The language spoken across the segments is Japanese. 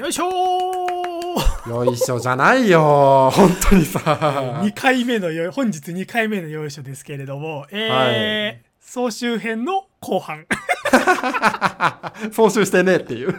よいしょー。よいしょじゃないよ。本当にさ。2回目のよ本日2回目のよいしょですけれどもえー総集編の後半 総集してねっていう。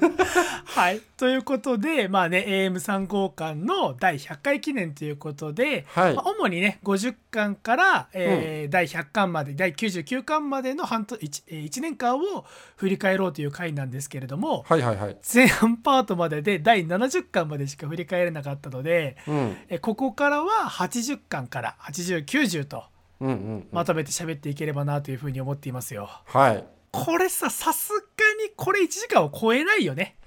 はい。ということでまあね AM3 号館の第100回記念ということで、はい。まあ主にね50巻から、えー第100巻まで第99巻までの半年 1, えー1年間を振り返ろうという回なんですけれどもはいはいはい。前半パートまでで第70巻までしか振り返れなかったので、うん。えーここからは80巻から8090とうんうんうん。まとめて喋っていければなというふうに思っていますよ。はいこれささすがにこれ1時間を超えないよね。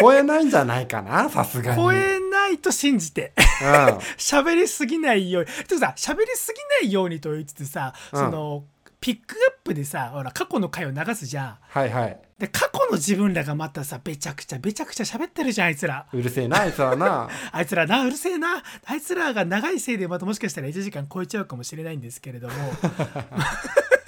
超えないんじゃないかなさすがに超えないと信じて。うん 喋りすぎないように。てかさ、喋りすぎないようにと言いつつさ、うんその、ピックアップでさ、ほら、過去の回を流すじゃん。はいはいで、過去の自分らがまたさ、べちゃくちゃべちゃくちゃ喋ってるじゃん、あいつら。うるせえなあいつはな あいつらな、うるせえな。あいつらが長いせいでまたもしかしたら1時間超えちゃうかもしれないんですけれども。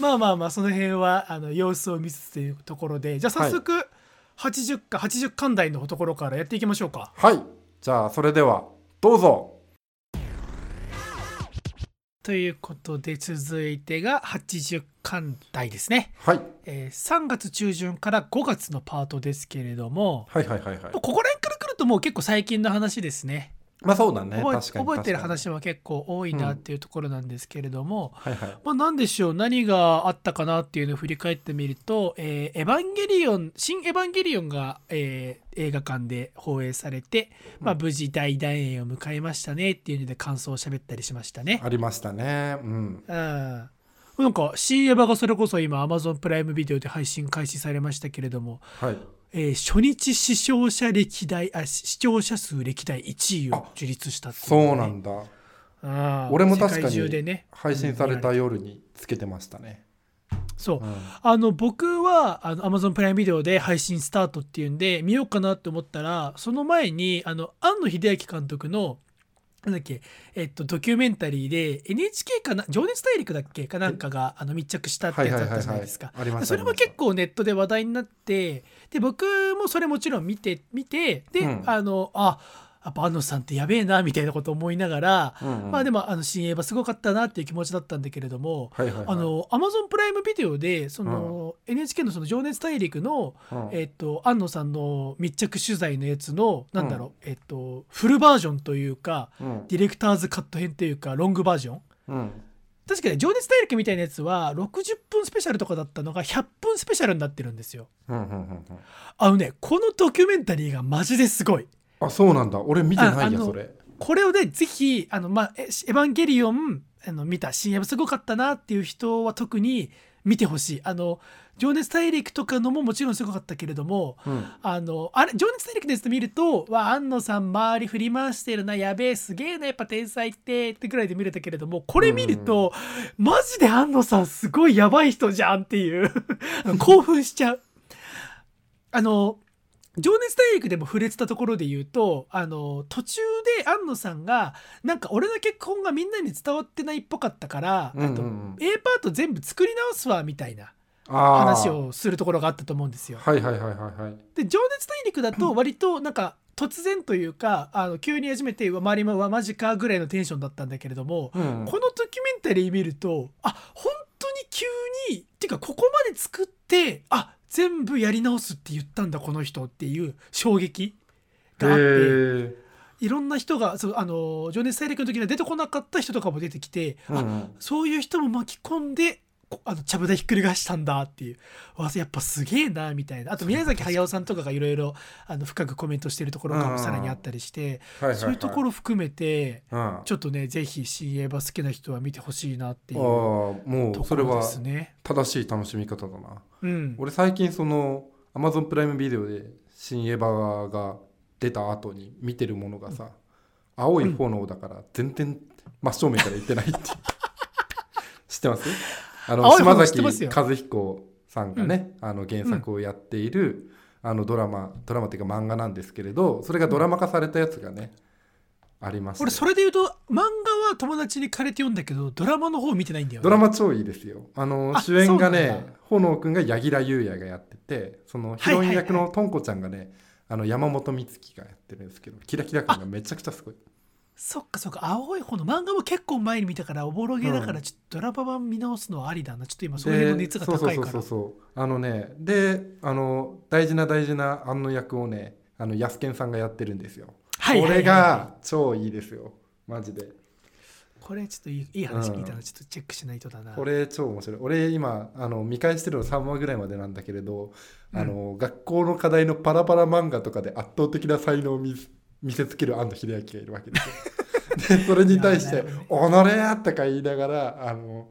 まあまあまあ、その辺は、あの、様子を見つつというところで、じゃあ早速、80か、80巻台のところからやっていきましょうか。はい。じゃあそれではどうぞ。ということで続いてが80巻台ですね、はい。えー3月中旬から5月のパートですけれども、はいはいはいはい。ここら辺から来るともう結構最近の話ですねまあそうだね。覚え覚えてる話は結構多いなっていうところなんですけれども、にはいはい。まあ、何でしょう。何があったかなっていうのを振り返ってみると「えーエヴァンゲリオン」「新エヴァンゲリオンが」えー映画館で放映されて、まあ、無事大団円を迎えましたねっていうので感想を喋ったりしましたね。ありましたね。うん。うん。なんか C エヴァがそれこそ今 Amazon プライムビデオで配信開始されましたけれども、はいえー初日視聴者歴代あ視聴者数歴代1位を樹立したっていそうねなんだ。うん俺も確かにね。配信された夜につけてましたね。そう。うん。あの僕はあの Amazon プライムビデオで配信スタートっていうんで見ようかなって思ったらその前にあの庵野秀明監督のなんだっけ、えっと、ドキュメンタリーで NHK かな「情熱大陸」だっけかなんかがあの密着したってやつだったじゃないですか。それも結構ネットで話題になってで僕もそれもちろん見て見てで、うん。あのあやっぱ安野さんってやべえなみたいなこと思いながら、うんうん。まあでもあの新映画すごかったなっていう気持ちだったんだけれども、はいはいはい。あのアマゾンプライムビデオでその、NHK のその「情熱大陸の」うん。えっと安野さんの密着取材のやつのなんだろう、えっとフルバージョンというかうん。ディレクターズカット編というかロングバージョン。うん。確かに「情熱大陸」みたいなやつは60分スペシャルとかだったのが100分スペシャルになってるんですよ。うんうんうんうん。あのねこのドキュメンタリーがマジですごいあそうなんだ。俺見てないやそれ。これをねぜひあの、まあ、エエヴァンゲリオンあの見た CM すごかったなっていう人は特に見てほしい。あの情熱大陸とかのももちろんすごかったけれどもうん。あのあれ情熱大陸ですと見るとわ安野さん周り振り回してるなやべえすげえなやっぱ天才ってってぐらいで見れたけれどもこれ見ると、マジで安野さんすごいやばい人じゃんっていう。興奮しちゃう。あの情熱大陸でも触れてたところで言うとあの途中で安野さんがなんか俺の結婚がみんなに伝わってないっぽかったから、うんうんうん。あと A パート全部作り直すわみたいな話をするところがあったと思うんですよ。はいはいはいはいはい。で情熱大陸だと割となんか突然というかあの急に始めて周りもうわマジかぐらいのテンションだったんだけれども、うんこのドキュメンタリー見るとあ本当に急にっていうかここまで作ってあ全部やり直すって言ったんだこの人っていう衝撃があって。いろんな人がそうあの情熱大陸の時には出てこなかった人とかも出てきて、あうんうんそういう人も巻き込んでこあのちゃぶ台ひっくり返したんだっていう。わやっぱすげえなみたいな。あと宮崎駿さんとかがいろいろあの深くコメントしてるところとかもさらにあったりして、はいはいはい。そういうところ含めてうん。ちょっとねぜひエヴァ好きな人は見てほしいなっていああうもうそれは。正しい楽しみ方だな。うん、俺最近その Amazon プライムビデオで新エヴァが出た後に見てるものがさ、青い炎だから全然真正面から行ってないって 知ってます？あの島崎和彦さんがね、あの原作をやっている、あのドラマドラマっていうか漫画なんですけれどそれがドラマ化されたやつがね、ありまして俺それで言うと漫画は友達に借りて読んだけどドラマの方見てないんだよ、ね、ドラマ超いいですよ。あのあ主演がねだ。炎くんが柳楽優弥がやっててそのヒロイン役のとんこちゃんがねあの山本美月がやってるんですけどキラキラ感がめちゃくちゃすごいそっかそっか。青い方の漫画も結構前に見たからおぼろげだかうん。らちょっとドラマ版見直すのはありだな。ちょっと今その辺の熱が高いから。そうそうそうそうあのねであの大事な大事な案の役をねあのヤスケンさんがやってるんですよ、はいはいはいこれが超いいですよ。マジで。これちょっといいいい話聞いたらちょっとチェックしないとだな、これ超面白い。俺今あの見返してるの3話ぐらいまでなんだけれど、あの学校の課題のパラパラ漫画とかで圧倒的な才能を見見せつける安藤秀明がいるわけですよ。でそれに対していやなる「おのれや!」とか言いながらあの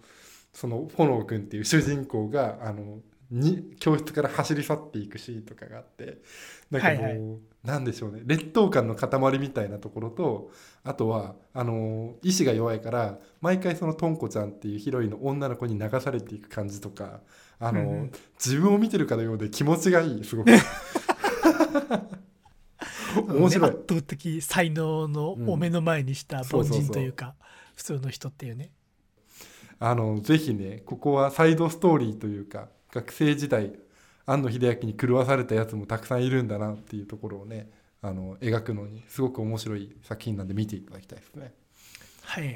そのフォノー君っていう主人公があのに教室から走り去っていくシーンとかがあってなんかもう、はいはい。なんでしょうね。劣等感の塊みたいなところとあとはあの意志が弱いから毎回そのとんこちゃんっていうヒロインの女の子に流されていく感じとかあの、うんうん。自分を見てるかのようで気持ちがいいすごく面白い。ね圧倒的才能のお目の前にした凡人というか、普通の人っていうね。あのぜひねここはサイドストーリーというか学生時代庵野秀明に狂わされたやつもたくさんいるんだなっていうところをねあの描くのにすごく面白い作品なんで見ていただきたいですね。はいはい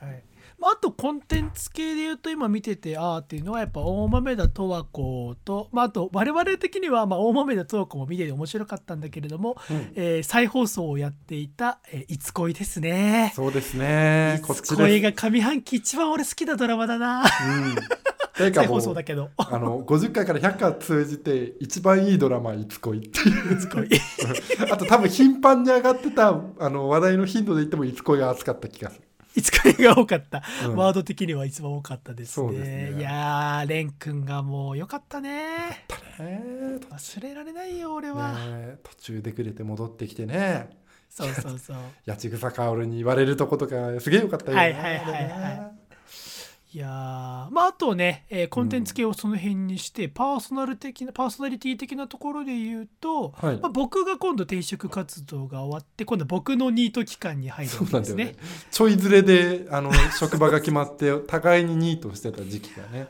はい。まああとコンテンツ系で言うと今見ててああっていうのはやっぱ大豆田十和子と、まあ、あと我々的にはまあ大豆田十和子も見てて面白かったんだけれども、うんえー再放送をやっていた「えーいつ恋」ですね。そうですねいつ恋。が上半期一番俺好きなドラマだな。うん、というか再放もだけど。あの50回から100回通じて一番いいドラマ「いつ恋」っていういつ恋 あと多分頻繁に上がってたあの話題の頻度で言っても「いつ恋」が熱かった気がする。いつ恋が多かった、うんワード的には一番多かったですね。すねいやー蓮くんがもう良かったね。ね忘れられないよ俺えは。ねえ途中でくれて戻ってきてねそうそうそう。八千草薫に言われるとことかすげえよかったよね。はいはいはいはいいやーまああとね、えーコンテンツ系をその辺にして、パーソナル的なパーソナリティ的なところで言うと、はい。まあ、僕が今度転職活動が終わって今度は僕のニート期間に入るそんですね。うなんだよね。ちょいずれであの 職場が決まって互いにニートしてた時期がね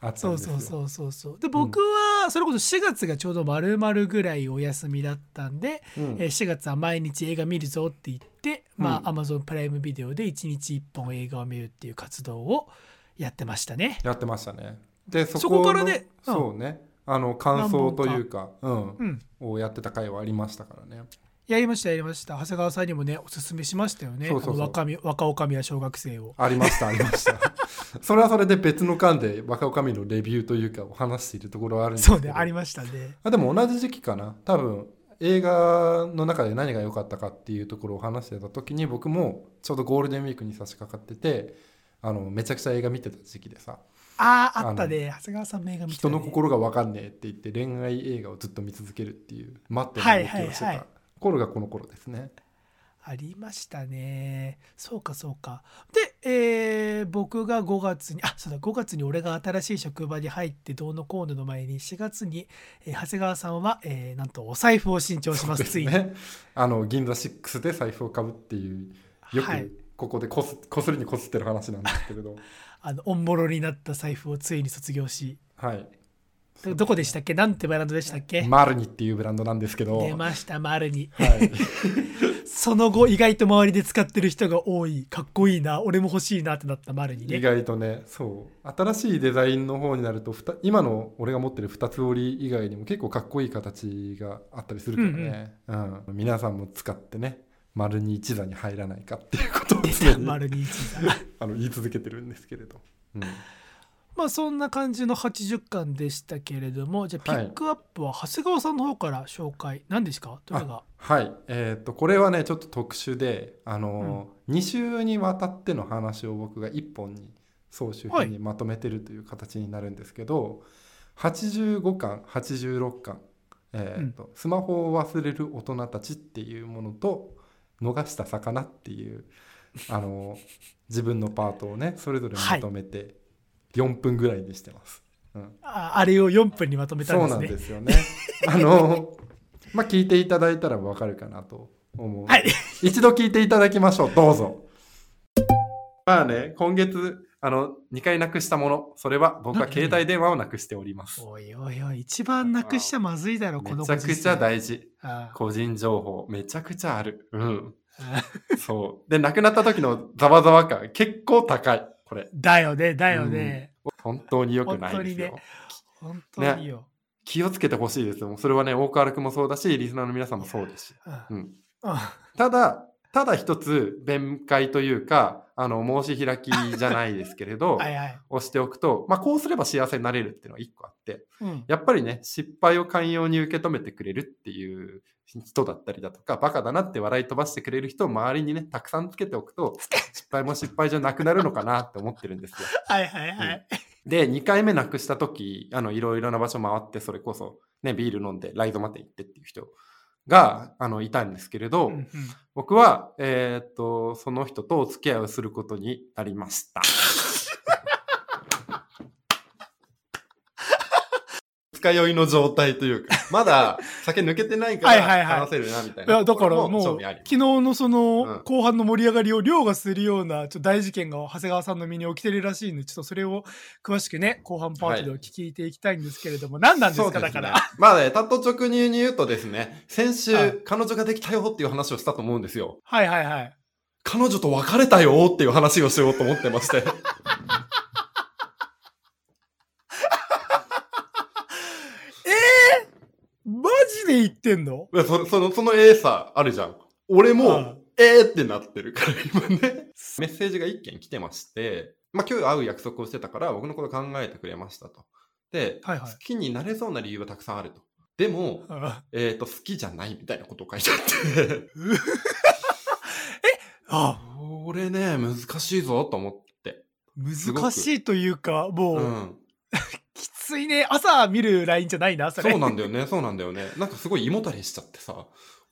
あったんそうですよ。そうそうそうそうで僕はそれこそ4月がちょうど丸々ぐらいお休みだったんで、うん。えー4月は毎日映画見るぞって言って、まうん。あ Amazon プライムビデオで1日1本映画を見るっていう活動をやってましたね。やってましたね。でそこそこからねうん。そうね。あの感想というかうん。うん。をやってた回はありましたからね。やりましたやりました。長谷川さんにもねおすすめしましたよね。そうそう若み若女将は小学生を。ありましたありました。それはそれで別の間で若女将のレビューというかを話しているところはあるんですけど。そうねありましたね。あでも同じ時期かな。多分映画の中で何が良かったかっていうところを話してた時に僕もちょうどゴールデンウィークに差し掛かっててあのめちゃくちゃ映画見てた時期でさ。あああったね。長谷川さんの映画見てたね。人の心が分かんねえって言って恋愛映画をずっと見続けるっていう待ってるはい動きをしてはいはいた頃がこの頃ですね。ありましたね。そうかそうか。で、えー僕が5月にあそうだ5月に俺が新しい職場に入ってどうのこうのの前に4月に、えー長谷川さんは、えーなんとお財布を新調します。ついに、ね。あの銀座6で財布を買うっていうよはい。くここでこすこすりにこすってる話なんですけれど、あのオンボロになった財布をついに卒業し。はい。どどこでしたっけ？なんてブランドでしたっけ、マルニっていうブランドなんですけど、出ました丸にはい。その後意外と周りで使ってる人が多い。かっこいいな。俺も欲しいなってなった丸に意ね。外とねそう。新しいデザインの方になると今の俺が持ってる二つ折り以外にも結構かっこいい形があったりするからね、うん皆さんも使ってね丸に一座に入らないかっていうことあの言い続けてるんですけれど、うん。まあそんな感じの80巻でしたけれどもじゃあピはい。ックアップは長谷川さんの方から紹介何ですか？どれが？はい。えっ、とこれはねちょっと特殊であの、2週にわたっての話を僕が1本に総集編にまとめてるという形になるんですけど、85巻86巻、えーとスマホを忘れる大人たちっていうものと逃した魚っていうあの自分のパートをねそれぞれまとめて4分ぐらいにしてます。うんああれを4分にまとめたんそうですねなんですよね。あのまあ聞いていただいたらわかるかなと思う。はい一度聞いていただきましょう。どうぞ。まあね今月あの、2回なくしたもの、それは僕は携帯電話をなくしております。おいおいおい、一番なくしちゃまずいだろ、このめちゃくちゃ大事。個人情報、めちゃくちゃある。うん。あ そう。で、亡くなった時のざわざわ感、結構高い。これ。だよね、だよね。本当に良くないですよ。本当によ。気をつけてほしいですよ。それはね、大川君もそうだし、リスナーの皆さんもそうですし。うんうん。あただ、ただ一つ、弁解というか、あの、申し開きじゃないですけれど、はいはい。押しておくと、まあ、こうすれば幸せになれるっていうのが一個あって、うん。やっぱりね、失敗を寛容に受け止めてくれるっていう人だったりだとか、バカだなって笑い飛ばしてくれる人を周りにね、たくさんつけておくと、失敗も失敗じゃなくなるのかなって思ってるんですよ。はいはいはい。で、2回目なくした時、あの、いろいろな場所回って、それこそ、ね、ビール飲んで、ライドまで行ってっていう人が、あの、いたんですけれど、うんうん僕は、えーっと、その人とお付き合いをすることになりました。日酔いの状態というか、まだ酒抜けてないかはいはいはいら話せるなみたいいや、だからなところもう、昨日のそのうん、後半の盛り上がりを凌駕するような、ちょっと大事件が長谷川さんの身に起きてるらしいんで、ちょっとそれを詳しくね、後半パートでお聞きていきたいんですけれども、何なんですか、だから。まあね、たっと直入に言うとですね、先週、はい彼女ができたよっていう話をしたと思うんですよ。はいはいはい。彼女と別れたよっていう話をしようと思ってまして。マジで言ってんの？そその、その A さ、あるじゃん。俺うんも、えーってなってるから、今ね。メッセージが一件来てまして、まあ今日会う約束をしてたから、僕のこと考えてくれましたと。で、はいはい好きになれそうな理由はたくさんあると。でも、あえっ、と、好きじゃないみたいなことを書いてあって。あ、これね、難しいぞと思って。難しいというか、もう、うん。きついね。朝見る LINE じゃないな、それ。そうなんだよね、そうなんだよね。なんかすごい胃もたれしちゃってさ。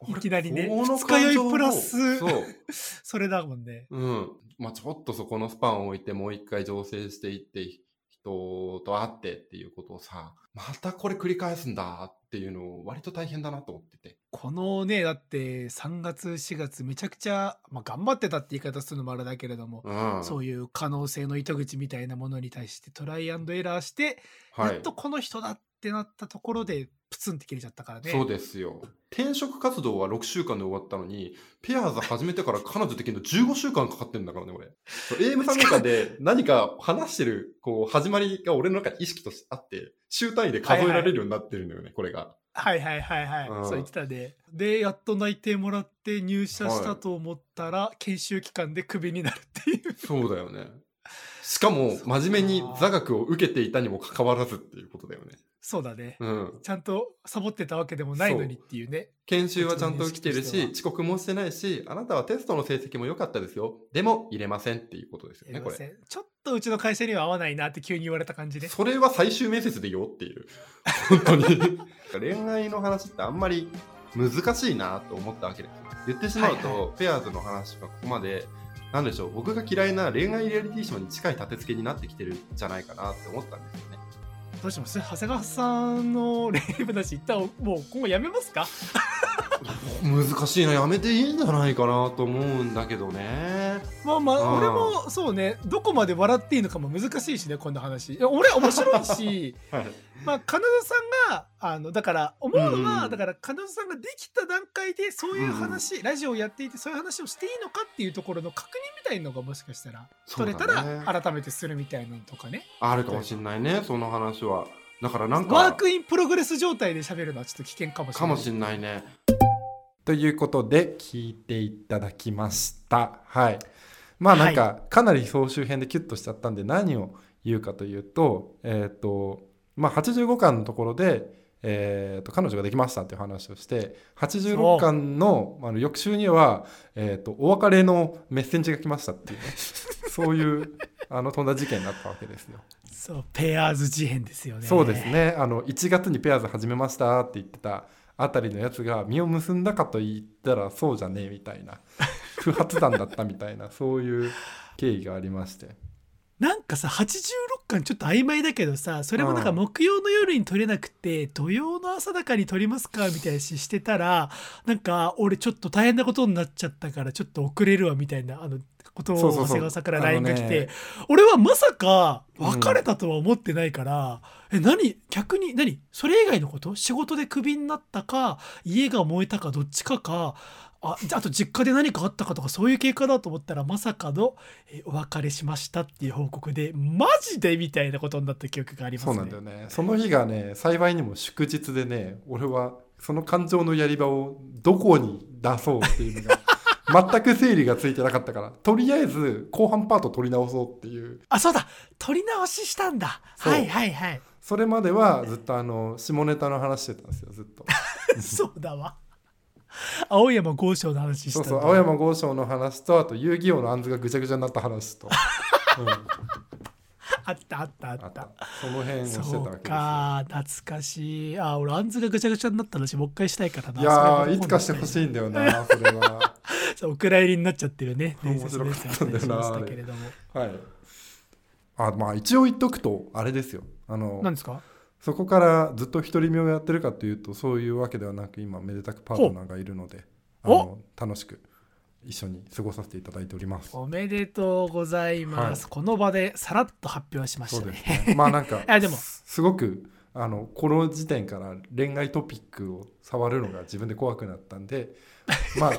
いきなりねこの二日酔いプラスそう。それだもんね。うん。まあちょっとそこのスパンを置いてもう一回醸成していって、人と会ってっていうことをさ、またこれ繰り返すんだっていうのを割と大変だなと思ってて。このね、だって3月、4月、めちゃくちゃ、まあ、頑張ってたって言い方するのもあれだけれども、うん。そういう可能性の糸口みたいなものに対してトライアンドエラーして、はいやっとこの人だってなったところでプツンって切れちゃったからね。そうですよ。転職活動は6週間で終わったのに、ペアーズ始めてから彼女できるの15週間かかってんだからね、俺。AM さんの中で何か話してる、こう、始まりが俺の中に意識としてあって、週単位で数えられるようになってるんだよね、これが。はいはいはいはい。うんそう言ってたね。で、やっと内定もらって入社したと思ったら、研修期間でクビになるっていう。そうだよね。しかも、真面目に座学を受けていたにもかかわらずっていうことだよね。そうだね。うん。ちゃんとサボってたわけでもないのにっていうね。研修はちゃんと来てるし、遅刻もしてないし、あなたはテストの成績も良かったですよ。でも、入れませんっていうことですよね、これ。ちょっとうちの会社には合わないなって急に言われた感じで。それは最終面接でよっていう。本当に。恋愛の話ってあんまり難しいなと思ったわけです。言ってしまうと、はいはペアーズの話がここまで、なんでしょう、僕が嫌いな恋愛リアリティショーに近い立て付けになってきてるんじゃないかなって思ったんですよね。どうします？長谷川さんの恋愛話一旦もう今後やめますか？難しいな、やめていいんじゃないかなと思うんだけどね。まあまあうん俺もそうねどこまで笑っていいのかも難しいしねこんな話俺面白いし はい。まあ彼女さんがあのだから思うのは、うんだから彼女さんができた段階でそういう話、ラジオをやっていてそういう話をしていいのかっていうところの確認みたいのがもしかしたら取れたら改めてするみたいなのとかねあるかもしんないね、その話は。だからなんか。 work in progress 状態で喋るのはちょっと危険かもしれないかもしんないね。ということで聞いていただきました。はい。まあなんか、かなり総集編でキュッとしちゃったんで何を言うかというと、えっ、と、まあ85巻のところで、えー、と彼女ができましたっていう話をして86巻のあの翌週には、えー、とお別れのメッセンジが来ましたっていうね。そういうあの飛んだ事件になったわけですよ。そうペアーズ事変ですよね。そうですね。あの1月にペアーズ始めましたって言ってたあたりのやつが実を結んだかと言ったらそうじゃねえみたいな 不発弾だったみたいなそういう経緯がありまして。なんかさ86巻ちょっと曖昧だけどさそれもなんかうん。木曜の夜に撮れなくて土曜の朝だかに撮りますかみたいなししてたらなんか俺ちょっと大変なことになっちゃったからちょっと遅れるわみたいなあのことを長谷川さんから LINE ねが来て、俺はまさか別れたとは思ってないから、え何？逆に何？それ以外のこと？仕事でクビになったか家が燃えたかどっちかかああと実家で何かあったかとかそういう経過だと思ったらまさかの、えお別れしましたっていう報告でマジでみたいなことになった記憶がありますね。そうなんだよね。その日がね幸いにも祝日でね俺はその感情のやり場をどこに出そうっていうのが 全く整理がついてなかったからとりあえず後半パート取り直そうっていう。あそうだ。撮り直ししたんだ。はいはいはい。それまではずっとあの下ネタの話してたんですよずっと。そうだわ青山剛昌の話したそうそう青山剛昌の話とあと遊戯王のあんずがぐちゃぐちゃになった話と、うん、あったあったあった。その辺をしてたそうわけですよ。か懐かしい。あ俺あんずがぐちゃぐちゃになった話もう一回したいからな。いやーいつかしてほいしいんだよなそれは。お蔵入りになっちゃってるね。面白かったんだよな。はい。あまあ一応言っとくとあれですよ。あの何ですか？そこからずっと独り身をやってるかというとそういうわけではなく今めでたくパートナーがいるのであの楽しく一緒に過ごさせていただいております。おめでとうございます、はこの場でさらっと発表しましたね。ね。まあなんか やでも。すすごくあのこの時点から恋愛トピックを触るのが自分で怖くなったんでまあ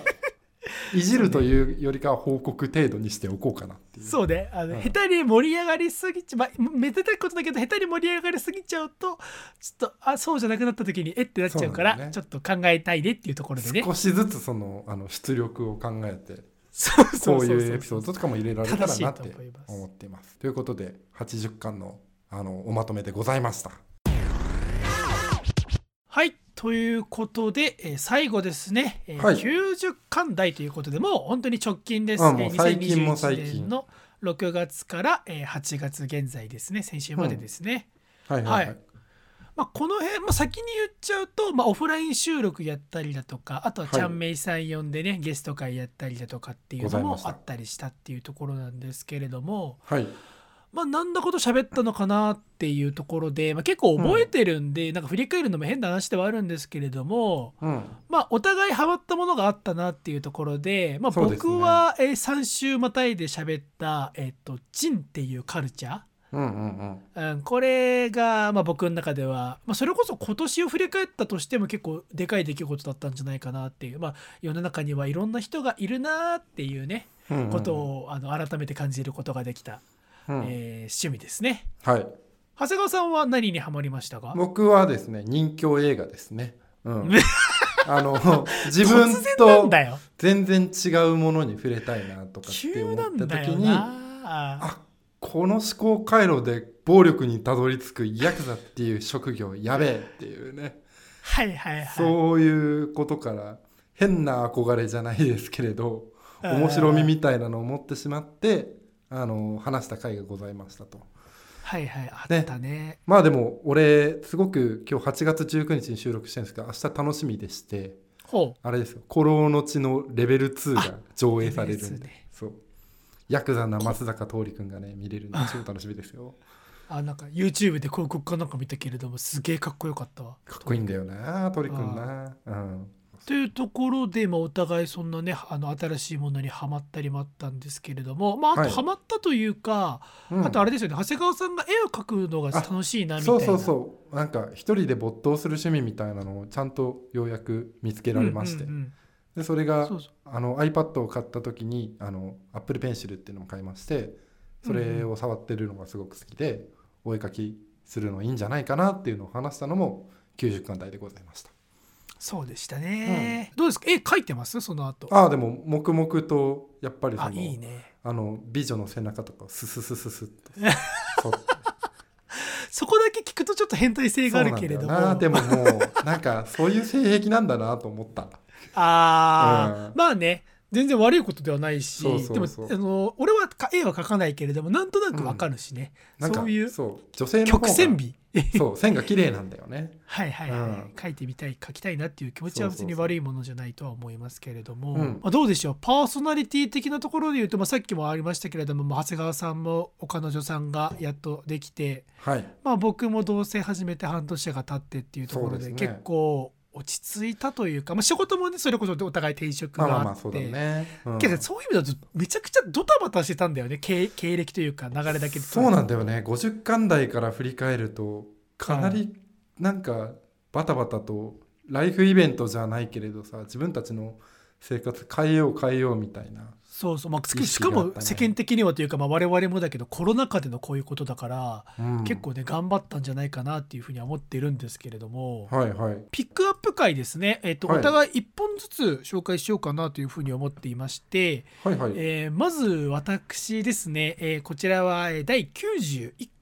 いじるというよりかは報告程度にしておこうかなっていう。そうね。あの、うん。下手に盛り上がりすぎちゃ、まあ、めでたいことだけど下手に盛り上がりすぎちゃうとちょっとあそうじゃなくなった時にえっ？てなっちゃうからね。ちょっと考えたいねっていうところでね。少しずつそのあの出力を考えてそうそこういうエピソードとかも入れられたらなって思っています。ということで80巻のあのおまとめでございました。はいということで、えー最後ですね、えーはい。90巻台ということでもう本当に直近です、あもうえー最近。も最2021近年の6月から、えー8月現在ですね。先週までですね、はいはいはい。はい。まあ、この辺、まあ、先に言っちゃうと、まあ、オフライン収録やったりだとかあとははい。ちゃんめいさん呼んでね、ゲスト会やったりだとかっていうのもあったりしたっていうところなんですけれども、はい。まあ、なんだこと喋ったのかなっていうところで、まあ、結構覚えてるんで、なんか振り返るのも変な話ではあるんですけれども、うん。まあ、お互いハマったものがあったなっていうところで、まあ、僕は、えー3週またいで喋った「えっとチン」っていうカルチャー。うんうんうん。うん、これが、まあ、僕の中では、まあ、それこそ今年を振り返ったとしても結構でかい出来事だったんじゃないかなっていう、まあ、世の中にはいろんな人がいるなっていうね、うんうんうん。ことをあの改めて感じることができた、うんえー趣味ですねはい。長谷川さんは何にハマりましたか？僕はですね人気映画ですね。うん。あの自突分と全然違うものに触れたいなとかって急思った時にあこの思考回路で暴力にたどり着くヤクザっていう職業やべえっていうね。はいはいはいそういうことから変な憧れじゃないですけれど面白みみたいなのを持ってしまってあの話した回がございましたと。はいはいあったね。まあでも俺すごく今日8月19日に収録してるんですけど明日楽しみでしてあれですよ「古老の地」のレベル2が上映されるんで、レベル2ね。そう。ヤクザな松坂桃李君がね見れるんで超楽しみですよ。あなんか YouTube で広告かなんか見たけれどもすげえかっこよかったわ。かっこいいんだよな桃李君な。うんというところで、まあ、お互いそんなねあの新しいものにはまったりもあったんですけれども、まあ、あとはい。はまったというか、うん。あとあれですよね長谷川さんが絵を描くのが楽しいなみたいな。そうそうそう。なんか一人で没頭する趣味みたいなのをちゃんとようやく見つけられまして、うんうんうん。でそれがそうそう。あの iPad を買った時にあの Apple Pencil っていうのも買いましてそれを触ってるのがすごく好きで、お絵描きするのいいんじゃないかなっていうのを話したのも90巻台でございましたそうでしたね、どうですか？絵描いてます？その後。ああでも黙々とやっぱりそあのいいね。あの美女の背中とかをスススススッと そこだけ聞くとちょっと変態性があるけれども。でももうなんかそういう性癖なんだなと思った。あー、うん。まあね全然悪いことではないし。でもあの俺はか絵は描かないけれどもなんとなくわかるしね、なんかそういうそう。女性の方が曲線美 そう線が綺麗なんだよね。はいはいはい、うん。書いてみたい書きたいなっていう気持ちは別に悪いものじゃないとは思いますけれども、うん。まあ、どうでしょう？パーソナリティ的なところで言うと、まあ、さっきもありましたけれども、まあ長谷川さんも彼女さんがやっとできて、はい。まあ、僕も同棲始めて半年が経ってっていうところでね。結構落ち着いたというか、まあ、仕事もねそれこそお互い転職まあまあがあって、まあそうだね、うん。けどそういう意味だとめちゃくちゃドタバタしてたんだよね。経経歴というか流れだけで。そうなんだよね。50巻台から振り返るとかなりなんかバタバタとライフイベントじゃないけれどさ自分たちの生活変えよう変えようみたいなそうそう、まあ、しかも世間的にはというか、まあ、我々もだけどコロナ禍でのこういうことだから、うん。結構ね頑張ったんじゃないかなっていうふうには思ってるんですけれども、はいはい。ピックアップ会ですね、えっとはい。お互い1本ずつ紹介しようかなというふうに思っていまして、はいはい、えーまず私ですね、えーこちらはえー第91巻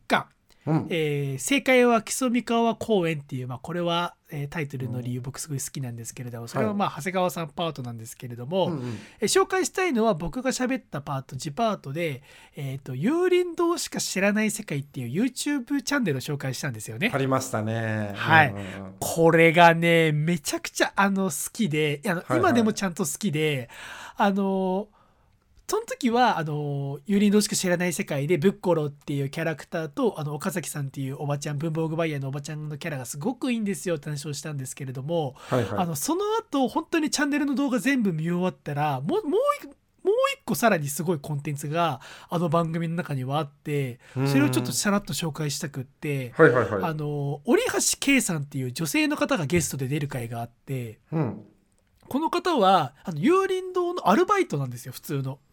うん。えー正解は木曽三河公園っていう、まあ、これは、えータイトルの理由僕すごい好きなんですけれどもそれはまあ長谷川さんパートなんですけれども、うんうん。えー紹介したいのは僕が喋ったパート次パートで「えー、と幽林堂しか知らない世界」っていう YouTube チャンネルを紹介したんですよね。ありましたね。はい。うんうんうん。これがねめちゃくちゃあの好きであのはいはい。今でもちゃんと好きで、あのその時はあの幽林堂しか知らない世界でブッコロっていうキャラクターとあの岡崎さんっていうおばちゃん文房具バイヤーのおばちゃんのキャラがすごくいいんですよって話をしたんですけれども、はいはい。あのその後本当にチャンネルの動画全部見終わったらもうもう一もう一個さらにすごいコンテンツがあの番組の中にはあってそれをちょっとさらっと紹介したくって。はいはい。はいあの折橋圭さんっていう女性の方がゲストで出る回があってうん。この方はあの幽林堂のアルバイトなんですよ普通の。あ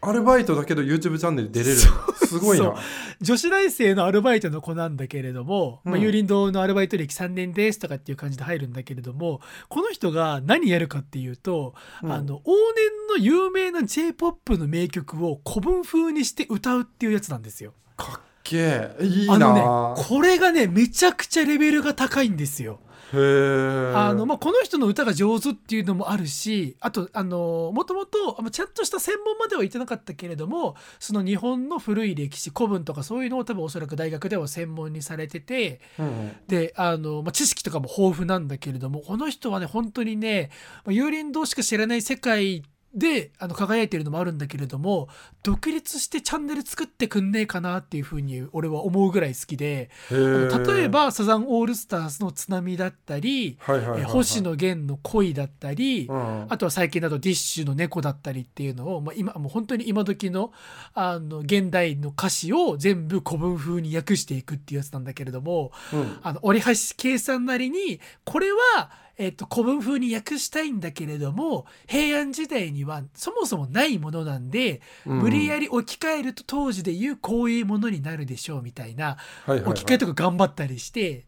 アルバイトだけど YouTube チャンネル出れる。すごいな。女子大生のアルバイトの子なんだけれども、まあ、うん。幽林堂のアルバイト歴3年ですとかっていう感じで入るんだけれどもこの人が何やるかっていうと、うん。あの往年の有名な j p o p の名曲を古文風にして歌うっていうやつなんですよ。かっけえ。いいなあのねこれがねめちゃくちゃレベルが高いんですよ。あのまあ、この人の歌が上手っていうのもあるしあとあのもともとちゃんとした専門までは言ってなかったけれどもその日本の古い歴史古文とかそういうのを多分おそらく大学では専門にされててうんうん。であの、まあ、知識とかも豊富なんだけれどもこの人はね本当にねまあ幽林堂しか知らない世界であの輝いてるのもあるんだけれども独立してチャンネル作ってくんねえかなっていうふうに俺は思うぐらい好きで例えばサザンオールスターズの津波だったり星野源の恋だったり、うんあとは最近だとディッシュの猫だったりっていうのを、まあ、今もう本当に今時のあの現代の歌詞を全部古文風に訳していくっていうやつなんだけれどもうん。あの折橋圭さんなりにこれは、えっと古文風に訳したいんだけれども平安時代にはそもそもないものなんで、うん。無理やり置き換えると当時で言うこういうものになるでしょうみたいな置き換えとか頑張ったりして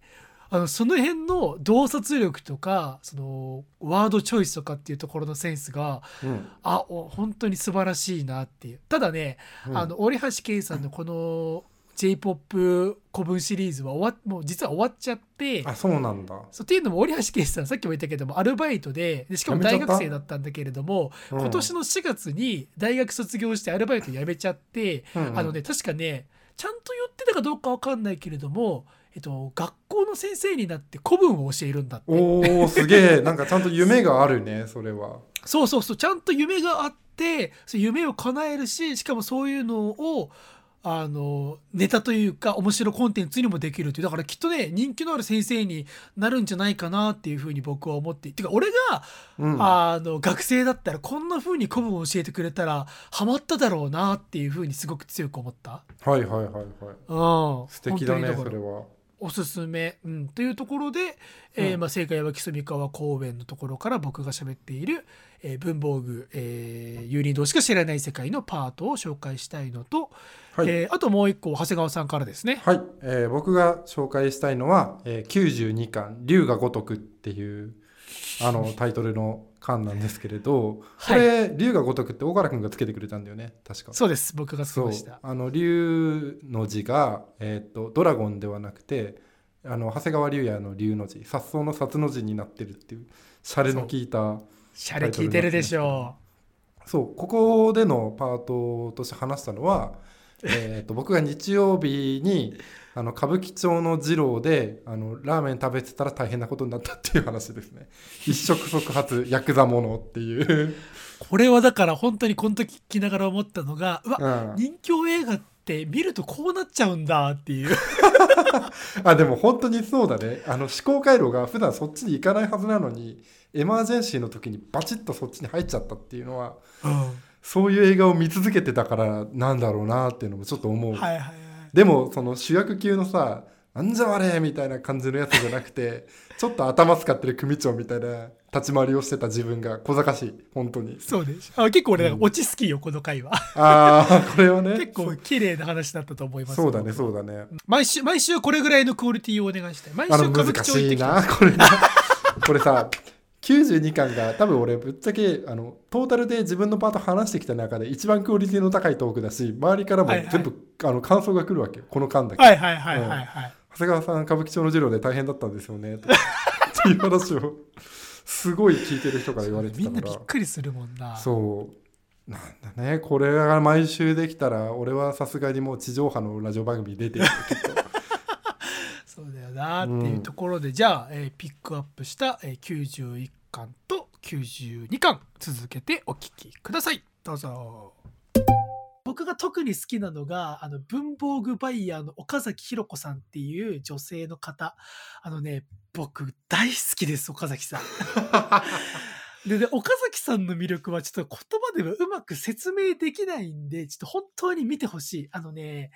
あのその辺の洞察力とかそのワードチョイスとかっていうところのセンスがうん。あお本当に素晴らしいなっていう。ただね、うん。あの折橋圭さんのこの j p o p 古文シリーズは終わもう実は終わっちゃってあそうなんだ。そうっていうのも折橋圭さんさっきも言ったけどもアルバイトででしかも大学生だったんだけれどもうん。今年の4月に大学卒業してアルバイト辞めちゃって、うんうん。あのね確かねちゃんと言ってたかどうかわかんないけれども、えっと、学校の先生になって古文を教えるんだって。おおすげえ。なんかちゃんと夢があるねそれは。そうそうそうちゃんと夢があって夢を叶えるししかもそういうのをあのネタというか面白コンテンツにもできるっていうだからきっとね人気のある先生になるんじゃないかなっていうふうに僕は思っててか俺がうん。あの学生だったらこんな風に古文を教えてくれたらハマっただろうなっていう風にすごく強く思った。はいはいはいはい。うん、素敵だねそれは。おすすめ、うん、というところで、えーうんまあ、正解は木曽川公園のところから僕が喋っている、えー文房具、えー、幽林堂しか知らない世界のパートを紹介したいのと、はい。えーあともう一個長谷川さんからですね。はい、えー僕が紹介したいのは、えー92巻「龍が如く」っていうあの タイトルの巻なんですけれどこはい。れ龍が如くって大原君がつけてくれたんだよね。確か。そうです。僕がつけそうました。あの龍の字が、えー、とドラゴンではなくてあの長谷川龍也の龍の字殺草の殺の字になってるっていうシャレの効いたシャレ聞いてるでしょそう。ここでのパートとして話したのは、えー、と僕が日曜日にあの歌舞伎町の二郎であのラーメン食べてたら大変なことになったっていう話ですね。一触即発 ヤクザものっていう、う。これはだから本当にこの時聞きながら思ったのがうわうん、人気映画って見るとこうなっちゃうんだっていう。あでも本当にそうだね。あの思考回路が普段そっちに行かないはずなのにエマージェンシーの時にバチッとそっちに入っちゃったっていうのはそういう映画を見続けてたからなんだろうなっていうのもちょっと思う、はいはいはい。でもその主役級のさなんじゃあれみたいな感じのやつじゃなくて ちょっと頭使ってる組長みたいな立ち回りをしてた自分が小賢しい。本当に。そうでしょあ結構俺うん。落ち好きよこの回は。ああこれはね。結構綺麗な話だったと思いますそうだねそうだね。毎週毎週これぐらいのクオリティをお願いしたい。毎週歌舞伎難町行っきてしてい。なこれな。これさ92巻が多分俺ぶっちゃけあのトータルで自分のパート話してきた中で一番クオリティの高いトークだし周りからも全部、あの感想が来るわけ。よこの巻だけ、はいはいはいはい。はい、長谷川さん歌舞伎町の授業で大変だったんですよね。とか。っていう話をすごい聞いてる人から言われてみんなたからびっくりするもんな。そう。なんだね。これが毎週できたら俺はさすがにもう地上波のラジオ番組に出てる。よきっとそうだよなっていうところで、じゃあ、えーピックアップした、えー91巻と92巻続けてお聞きください。どうぞ。僕が特に好きなのがあの文房具バイヤーの岡崎ひろ子さんっていう女性の方。あのね僕大好きです岡崎さん。でで岡崎さんの魅力はちょっと言葉ではうまく説明できないんでちょっと本当に見てほしい。あのね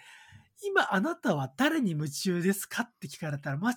今あなたは誰に夢中ですか？って聞かれたら間違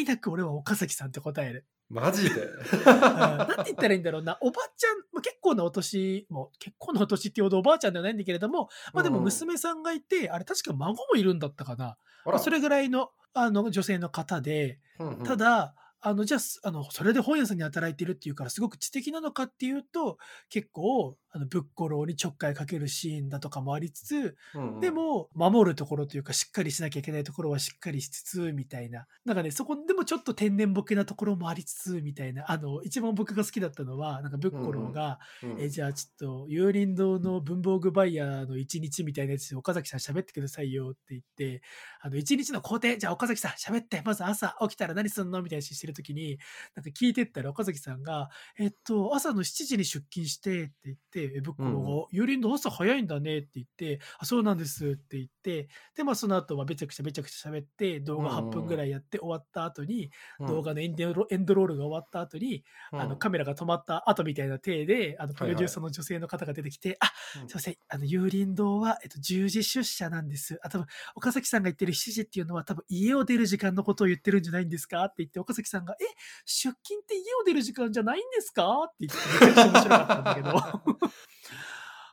いなく俺は岡崎さんって答える。マジで？うんなんて言ったらいいんだろうな。おばちゃん、まあ結構なお年、もう結構なお年っていうほどおばあちゃんではないんだけれども、まあでもうん娘さんがいて、あれ確か孫もいるんだったかな。あまあそれぐらいのあの女性の方で、うんうんただ、あの、じゃあす、あの、それで本屋さんに働いてるっていうから、すごく知的なのかっていうと、結構、あの、ぶっころにちょっかいかけるシーンだとかもありつつ、うんうんでも、守るところというか、しっかりしなきゃいけないところはしっかりしつつ、みたいな。なんかね、そこでもちょっと天然ボケなところもありつつ、みたいな。あの、一番僕が好きだったのは、なんかぶっころが、うんえ、じゃあちょっと、有林堂の文房具バイヤーの一日みたいなやつで岡崎さん喋ってくださいよって言って、あの、一日の工程、じゃあ岡崎さん喋って、まず朝起きたら何すんのみたいな話してるときに、なんか聞いてったら岡崎さんが、えっと、朝の7時に出勤してって言って、えぶっころうんが、有林堂朝早いんだねって言って、あ、そうなんですって言って、で、まあその後はめちゃくちゃめちゃくちゃ喋って、動画8分ぐらいやって終わった後に、うん。動画のエンドロエンドロールが終わった後に、あのカメラが止まった後みたいな体で、あのプロデューサーの女性の方が出てきて、あ、うん。すいません、あの、有林堂は、えっと、10時出社なんです。あ、多分、岡崎さんが言ってる7時っていうのは、多分、家を出る時間のことを言ってるんじゃないんですか？って言って、岡崎さんが、え、出勤って家を出る時間じゃないんですか？って言って、めちゃくちゃ面白かったんだけど。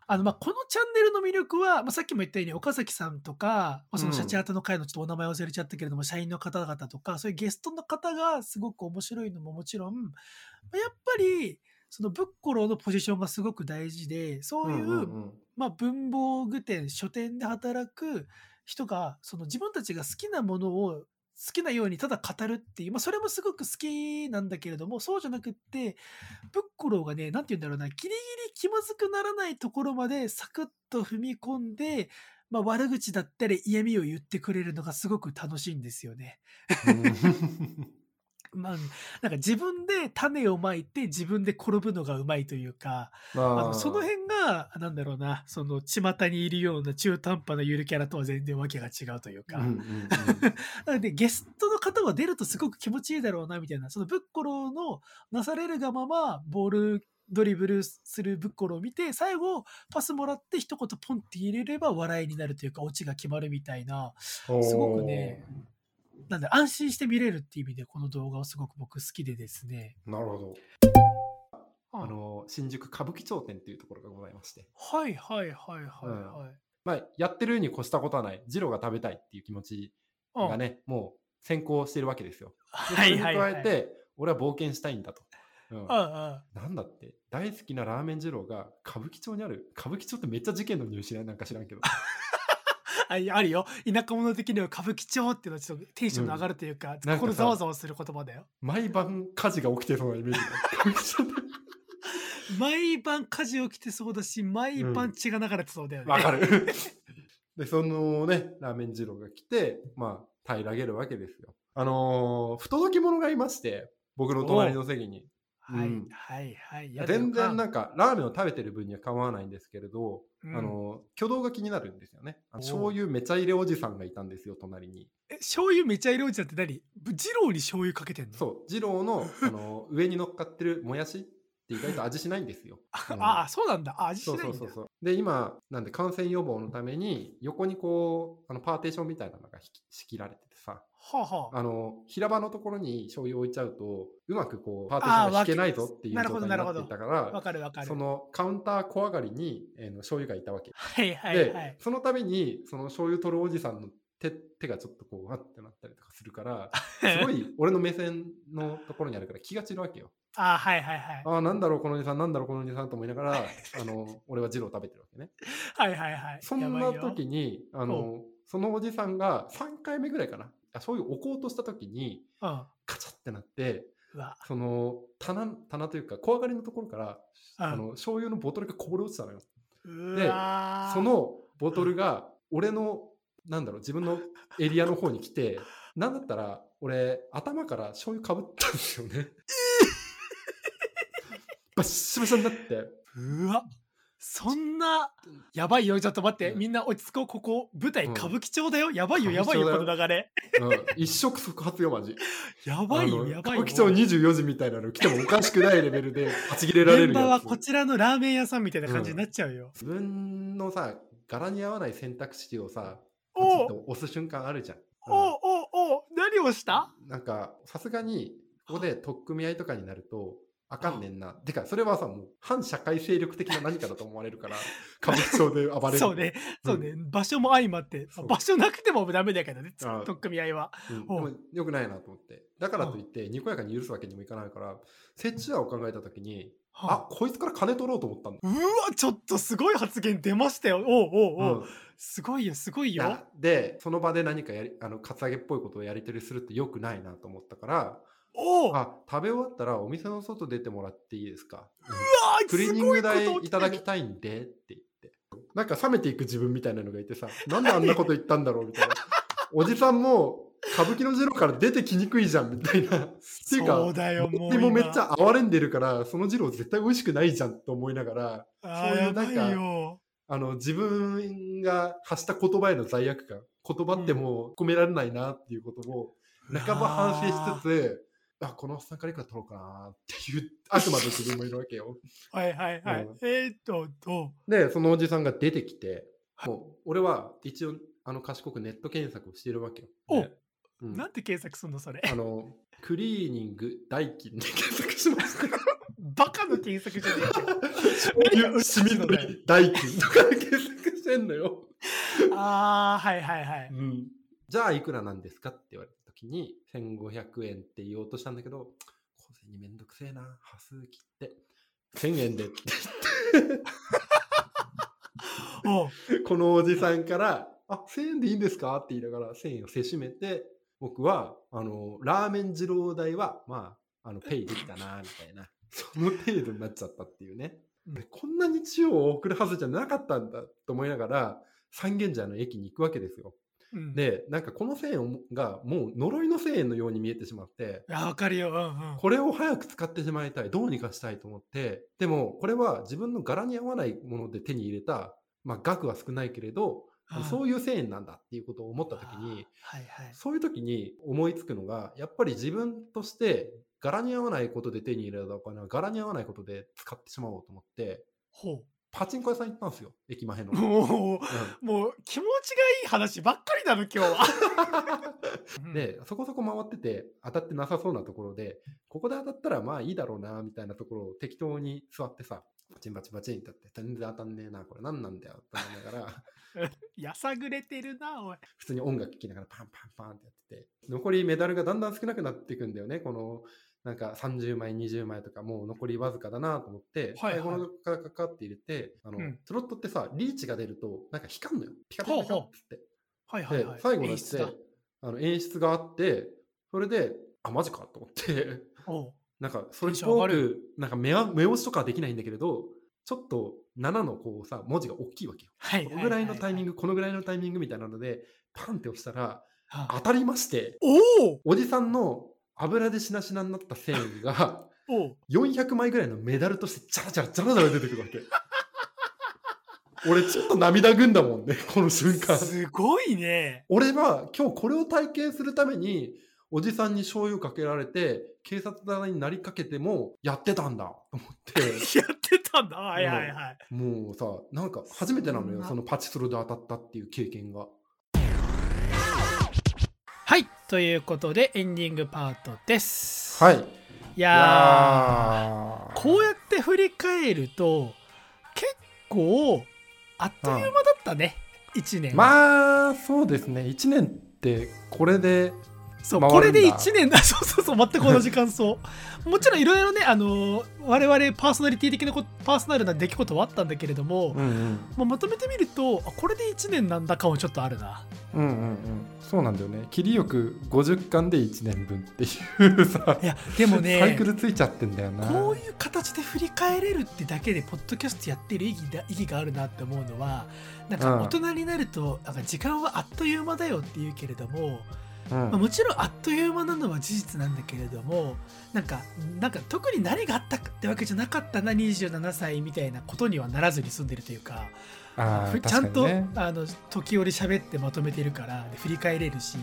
あの、まあ、このチャンネルの魅力は、まあ、さっきも言ったように、岡崎さんとか、まあ、そのシャチハタの会のちょっとお名前忘れちゃったけれども、社員の方々とか、そういうゲストの方がすごく面白いのももちろん、まあやっぱり、そのブッコローのポジションがすごく大事で、そういう、うんうんうん。まあ、文房具店書店で働く人がその自分たちが好きなものを好きなようにただ語るっていう、まあ、それもすごく好きなんだけれどもそうじゃなくってブッコローがね何て言うんだろうなギリギリ気まずくならないところまでサクッと踏み込んで、まあ、悪口だったり嫌味を言ってくれるのがすごく楽しいんですよね。まあ、なんか自分で種をまいて自分で転ぶのがうまいというか、まあ。のその辺が、なんだろうな、その巷にいるような中途半端なゆるキャラとは全然わけが違うというか。うんうんうん。なので、ゲストの方が出るとすごく気持ちいいだろうな、みたいな、そのブッコローのなされるがまま、ボールドリブルするブッコローを見て、最後、パスもらって一言ポンって入れれば笑いになるというか、オチが決まるみたいな、すごくね、なんで安心して見れるっていう意味で、この動画はすごく僕好きでですね。なるほどあの新宿歌舞伎町店っていうところがございまして、はいはいはいはいはい。まあ、やってるに越したことはないジローが食べたいっていう気持ちうんがね、もう先行してるわけですよ。でそはれにいはいはい。加えて、俺は冒険したいんだと。うんうんうんなんだって大好きなラーメン二郎が歌舞伎町にある歌舞伎町ってめっちゃ事件の入試なんか知らんけどあ あるよ。田舎者的には歌舞伎町っていうのはちょっとテンションの上がるというか、なん。心ざわざわする言葉だよ。毎晩火事が起きてそうなイメージ。毎晩火事起きてそうだし毎うん晩血が流れてそうだよね、わかる。でそのねラーメン二郎が来てまあ平らげるわけですよ。あのー不届き者がいまして僕の隣の席にはい、うんはい、はい。全然なんかラーメンを食べてる分には構わないんですけれど、うん。あの挙動が気になるんですよね。醤油めちゃ入れおじさんがいたんですよ隣に。え、醤油めちゃ色落ちだって何？ぶ二郎に醤油かけてんの？そう。二郎のあの上に乗っかってるもやしって意外と味しないんですよ。のああ、そうなんだ。あ味しそないそうそうそうで今なんで感染予防のために横にこうあのパーテーションみたいなのが仕切られてはあ、はあ。あの平場のところに醤油を置いちゃうとうまくこうパーテーションが引けないぞっていう状態になっていたからわかるわかる。そのカウンター小上がりに、えーの醤油がいたわけ。はいはいで、はい。その度にその醤油取るおじさんの手手がちょっとこうわってなったりとかするから すごい俺の目線のところにあるから気が散るわけよ。あはいはいはい。ああなんだろうこのおじさんなんだろうこのおじさんと思いながら あの俺はジロー食べてるわけね。はいはいはい。そんな時にあのそのおじさんが3回目ぐらいかなあ醤油置こうとした時にうん。カチャってなって。その棚棚というか小上がりのところからうんあの醤油のボトルがこぼれ落ちたのよ。うでそ、のボトルが俺のなんだろう自分のエリアの方に来て なんだったら俺頭から醤油かぶったんですよね。バッシバシになってうわ。そんな、やばいよ。ちょっと待って。うんみんな落ち着こう。ここ、舞台、うん歌舞伎町だよ。やばいよ、やばいよ、この流れ。うん一触即発よマジ。やばいよ、やばいよ。歌舞伎町24時みたいなの来てもおかしくないレベルではちぎれられる現場はやつ。こちらのラーメン屋さんみたいな感じになっちゃうよ。自分のさ柄に合わない選択肢をさお押す瞬間あるじゃん。うんおうおうおう何をした？なんか、さすがに、ここで取っ組み合いとかになると、あかんねんな。てか、それはさ、もう、反社会勢力的な何かだと思われるから、歌舞伎町で暴れる。そうね。そうね。場所も相まって。場所なくてもダメだけどね。あ取っ組み合いは。うん。よくないなと思って。だからといって、にこやかに許すわけにもいかないから、折衷案を考えたときに、あ、こいつから金取ろうと思ったんだ。うわ、ちょっとすごい発言出ましたよ。おうおうおう、うんすごいよ、すごいよ。で、その場で何かやり、あの、カツアゲっぽいことをやり取りするって良くないなと思ったから、おうあ、食べ終わったらお店の外出てもらっていいですか、うんあクリーニング代いただきたいんでって言って。なんか冷めていく自分みたいなのがいてさ、なんであんなこと言ったんだろうみたいな。おじさんも歌舞伎のジロから出てきにくいじゃんみたいな。っていうか、そうだよ、もう今。でもめっちゃ哀れんでるから、そのジロー絶対美味しくないじゃんと思いながら、そういうなんか。あの、自分が発した言葉への罪悪感、言葉ってもう込められないなっていうことを、半ば反省しつつ、あ、このおっさんからいくら取ろうかなっていう悪魔の自分もいるわけよ。はいはいはい。うんえーっと、どう？で、そのおじさんが出てきて、もう、俺は一応、あの、賢くネット検索をしているわけよ。おでうんなんて検索すんのそれ。あの、クリーニング代金で検索しました。バカの検索じゃねえかよそういうシミ取り代金とかで検索してんのよ。ああ、はいはいはい。うん。じゃあ、いくらなんですかって言われた時に、1500円って言おうとしたんだけど、小銭めんどくせえな、端数切って、1000円でっておうこのおじさんから、あ、1000円でいいんですか？って言いながら1000円をせしめて、僕は、あの、ラーメン二郎代は、まあ、あの、ペイできたな、みたいな。その程度になっちゃったっていうね。うんでこんな日曜を送るはずじゃなかったんだと思いながら、三軒茶屋の駅に行くわけですよ。うん、で、なんかこの1000円がもう呪いの1000円のように見えてしまって、いや、わかるよ。うんうん。これを早く使ってしまいたい。どうにかしたいと思って。でも、これは自分の柄に合わないもので手に入れた、まあ、額は少ないけれど、そういう1000円なんだっていうことを思ったときに、はいはい。そういうときに思いつくのが、やっぱり自分として柄に合わないことで手に入れたお金は柄に合わないことで使ってしまおうと思って、ほパチンコ屋さん行ったんですよ。駅前の。う。もう、うもう気持ちがいい話ばっかりだの、今日は。ん で、そこそこ回ってて当たってなさそうなところで、ここで当たったらまあいいだろうな、みたいなところを適当に座ってさ、バチンバチンバチンってやって、全然当たんねえな、これ何なんだよって思いながら、やさぐれてるな、おい。普通に音楽聴きながらパンパンパンってやってて、残りメダルがだんだん少なくなっていくんだよね、この、なんか30枚、20枚とかもう残りわずかだなと思って、はいはい最後のカカカって入れて、あの、うんスロットってさ、リーチが出ると、なんか光んのよ。ピカピカピカって。はいはいはい。で、最後だっ演て、あの演出があって、それで、あ、マジかと思って、なんか、それっぽく、なんか目は目押しとかはできないんだけれど、ちょっと7のこうさ、文字が大きいわけよ。はいこのぐらいのタイミング。グ、このぐらいのタイミングみたいなので、パンって押したら、は当たりまして、おおおじさんの油でしなしなになった繊維が、おう400枚ぐらいのメダルとしてジャラジャラジャラジャラ出てくるわけ俺ちょっと涙ぐんだもんねこの瞬間すごいね。俺は今日これを体験するためにおじさんに醤油かけられて警察沙汰になりかけてもやってたんだと思って やってたんだ。はいはいはい。もうさなんか初めてなのよそのパチスロで当たったっていう経験がはい。ということで、エンディングパートです。はいいいやこうやって振り返ると、結構、あっという間だったね。1年。まあそうですね1年ってこれでそうこれで1年だ。そうそうそう全く同じ感想。もちろんいろいろねあの我々パーソナリティ的なこパーソナルな出来事はあったんだけれども、うんうん。まあ、まとめてみるとあこれで1年なんだかもちょっとあるな。うんうんうん。そうなんだよね。切りよく50巻で1年分っていうさいやでもねサイクルついちゃってんだよな。こういう形で振り返れるってだけでポッドキャストやってる意義だ意義があるなって思うのはなんかうん。大人になるとなんか時間はあっという間だよって言うけれども、うんまあ、もちろんあっという間なのは事実なんだけれどもなんかなんか特に何があったってわけじゃなかったな27歳みたいなことにはならずに済んでるというかちゃんと、あの時折喋ってまとめてるからで振り返れるし、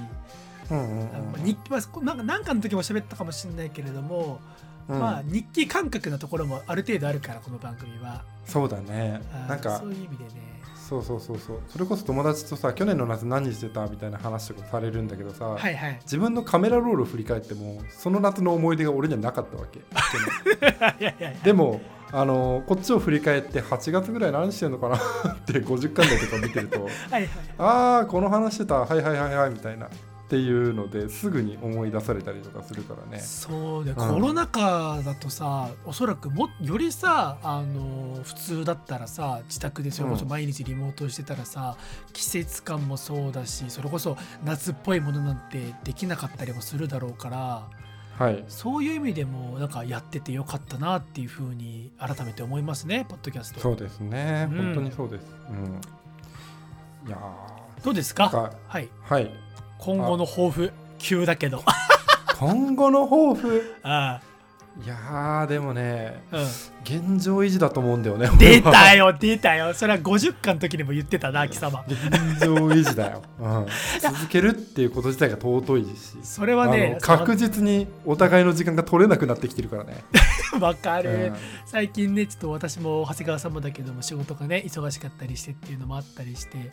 日記はなんか何かの時も喋ったかもしれないけれども、うん。まあ日記感覚なところもある程度あるからこの番組は。そうだね。なんかそういう意味でねそうそうそうそう。それこそ友達とさ去年の夏何してたみたいな話とかされるんだけどさ、はいはい。自分のカメラロールを振り返ってもその夏の思い出が俺にはなかったわけ。でもあのこっちを振り返って8月ぐらい何してんのかな？って50巻台とか見てると。はいはい。ああこの話してた。はいはいはいはいみたいなっていうのですぐに思い出されたりとかするからね。そうで、ん。コロナ禍だとさおそらくもよりさあの普通だったらさ自宅でそれこそうん。毎日リモートしてたらさ、季節感もそうだしそれこそ夏っぽいものなんてできなかったりもするだろうからはい。そういう意味でもなんかやっててよかったなっていうふうに改めて思いますねポッドキャスト。そうですね、うん。本当にそうです。うん。いやどうですかはい。はい今後の抱負急だけど。今後の抱負？あいやーでもねあ、うん、現状維持だと思うんだよね出たよ出たよ。それは50巻の時にも言ってたな貴様。現状維持だよ、うん、続けるっていうこと自体が尊いし。それはね確実にお互いの時間が取れなくなってきてるからね、わかる、うん。最近ねちょっと私も長谷川さんもだけども仕事がね忙しかったりしてっていうのもあったりして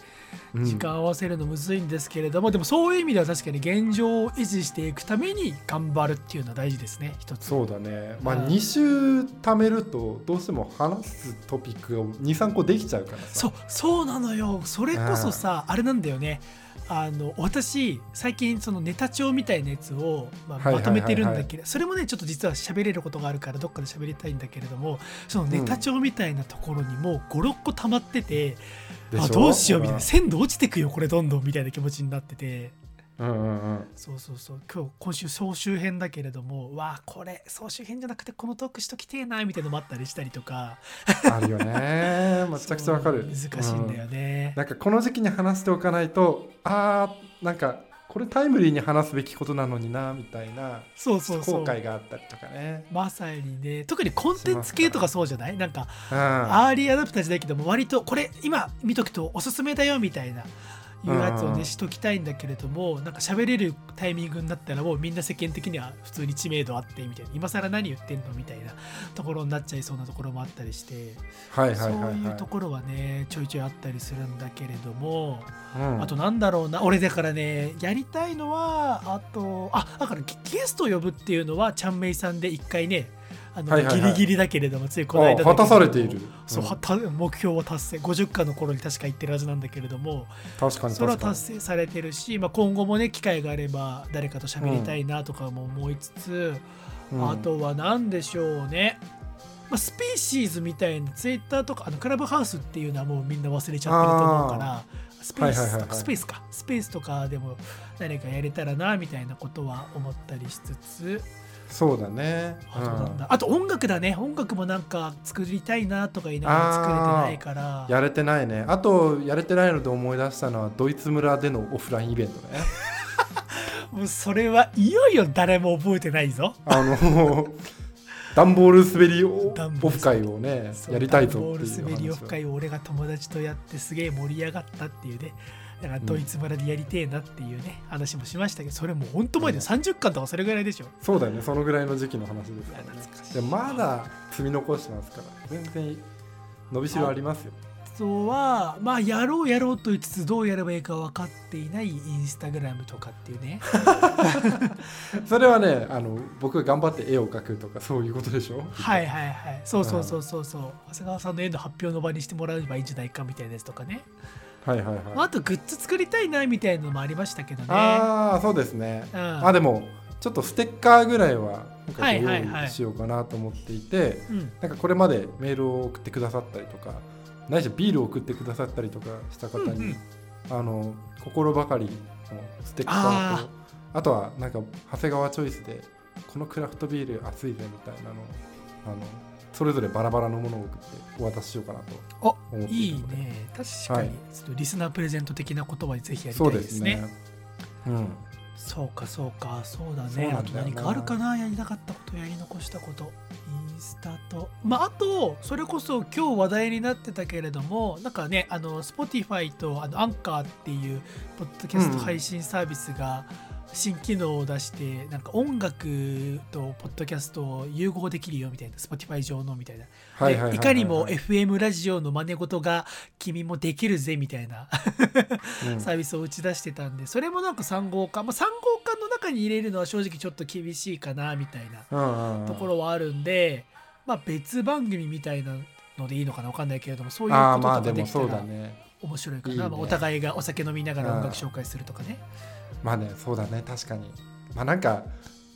うん。時間合わせるのむずいんですけれども、でもそういう意味では確かに現状を維持していくために頑張るっていうのは大事ですね一つ。そうだね。まあうん2週貯めるとどうしても話すトピックが23個できちゃうからさ。そうそうなのよ。それこそさあれなんだよね。あの私最近そのネタ帳みたいなやつを、まあまとめてるんだけどそれもねちょっと実は喋れることがあるからどっかで喋りたいんだけれどもそのネタ帳みたいなところにもう56個溜まってて、でしょ？あどうしようみたいな。うん。鮮度落ちてくよこれどんどんみたいな気持ちになっててうんうんうん。そうそうそう。今日今週総集編だけれどもわあこれ総集編じゃなくてこのトークしときてえなみたいなのもあったりしたりとか。あるよね。めちゃくちゃわかる。難しいんだよね、なんかこの時期に話しておかないとあーなんかこれタイムリーに話すべきことなのになみたいなそうそうそう。後悔があったりとかね。まさにね。特にコンテンツ系とかそうじゃない？なんかうん。アーリーアダプターじゃないけども割とこれ今見とくとおすすめだよみたいないうやつをうんねしときたいんだけれどもなんか喋れるタイミングになったらもうみんな世間的には普通に知名度あってみたいな今更何言ってんのみたいなところになっちゃいそうなところもあったりしてはいはいそうはい。うところはねちょいちょいあったりするんだけれどもうん。あとなんだろうな俺だからねやりたいのはあとあだからゲゲストを呼ぶっていうのはちゃんめいさんで一回ねあの、はいはいはい。ギリギリだけれどもついこの間果たされている。そう、うん。はた目標は達成。50巻の頃に確か言ってるはずなんだけれども確かにそれは達成されてるし、まあ、今後もね機会があれば誰かと喋りたいなとかも思いつつ、うん。あとは何でしょうね、まあ、スピーシーズみたいなツイッターとかあのクラブハウスっていうのはもうみんな忘れちゃってると思うからスペースとか、はいはいはいはい。スペースか。スペースとかでも誰かやれたらなみたいなことは思ったりしつつそうだね。あとなんだ、あと音楽だね。音楽もなんか作りたいなとか言いながら作れてないから。やれてないね。あとやれてないので思い出したのはドイツ村でのオフラインイベントね。もうそれはいよいよ誰も覚えてないぞ。あの段ボール滑りオフ会をねやりたいぞダンボール滑りオフ会を俺が友達とやってすげえ盛り上がったっていうねだからドイツ村でやりてえなっていうね、話もしましたけどそれもうほんと前でうん。30巻とかそれぐらいでしょ。そうだよね。そのぐらいの時期の話ですからね。いやまだ積み残してますから全然伸びしろありますよ。あとはまあやろうやろうと言いつつどうやればいいか分かっていないインスタグラムとかっていうね。それはねあの僕が頑張って絵を描くとかそういうことでしょ？はいはいはい。そうそうそうそうそう。長谷川さんの絵の発表の場にしてもらえばいいんじゃないかみたいなやつとかね、はいはいはい。まあ、あとグッズ作りたいなみたいなのもありましたけどね。ああそうですね。うん。あでもちょっとステッカーぐらいは今回ごはいはいはい用意しようかなと思っていて、うんなんかこれまでメールを送ってくださったりとかないしはビールを送ってくださったりとかした方に、うんうん。あの心ばかりのステッカーとあとはなんか長谷川チョイスでこのクラフトビール熱いぜみたいなのをあのそれぞれバラバラのものを送ってお渡ししようかなとあ思っていいね。確かに、はい。ちょっとリスナープレゼント的な言葉でぜひやりたそいうでね。ですすね。うん。そうかそうか。そうだね。あと何かあるかな？やりたかったことやり残したこと。インスタと。まああとそれこそ今日話題になってたけれどもなんかねあの Spotify とあのアンカーっていうポッドキャスト配信サービスが新機能を出してなんか音楽とポッドキャストを融合できるよみたいな Spotify 上のみたいな。はいかにも FM ラジオの真似事が君もできるぜみたいな。うん。サービスを打ち出してたんでそれもなんか3号館、まあ、3号館の中に入れるのは正直ちょっと厳しいかなみたいな。うんうんところはあるんで、まあ、別番組みたいなのでいいのかな分かんないけれどもそういうこととかできたら面白いかな、ねまあ、お互いがお酒飲みながら音楽紹介するとかねまあねそうだね確かに。まあなんか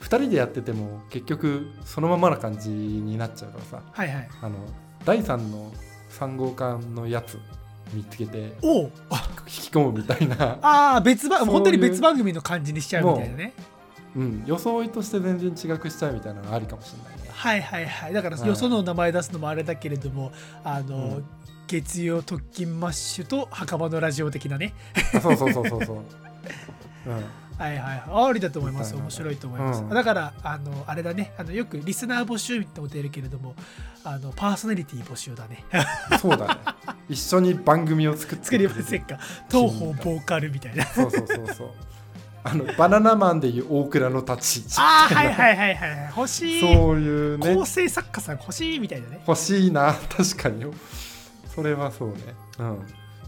2人でやってても結局そのままな感じになっちゃうからさ。はいはい。あの第3の3号館のやつ見つけておう引き込むみたいな、ああ別番本当に別番組の感じにしちゃうみたいなね。うん、装いとして全然違くしちゃうみたいなのがありかもしれないね。はいはいはい。だからはいよその名前出すのもあれだけれどもあの、うん。月曜特勤マッシュと墓場のラジオ的なね。あそうそうそうそうそう、うん、はいはいはい。ありだと思います。面白いと思います、うん。だからあのあれだね。あのよくリスナー募集みたいなことやるけれどもあのパーソナリティ募集だね。そうだね。一緒に番組を作って作りませんか？東方ボーカルみたいな。そうそうそうそう。あのバナナマンでいう大倉の立ち位置。ああはいはいはいはいはい。欲しい。そういうね。構成作家さん欲しいみたいなね。欲しいな。確かにそれはそうね。うん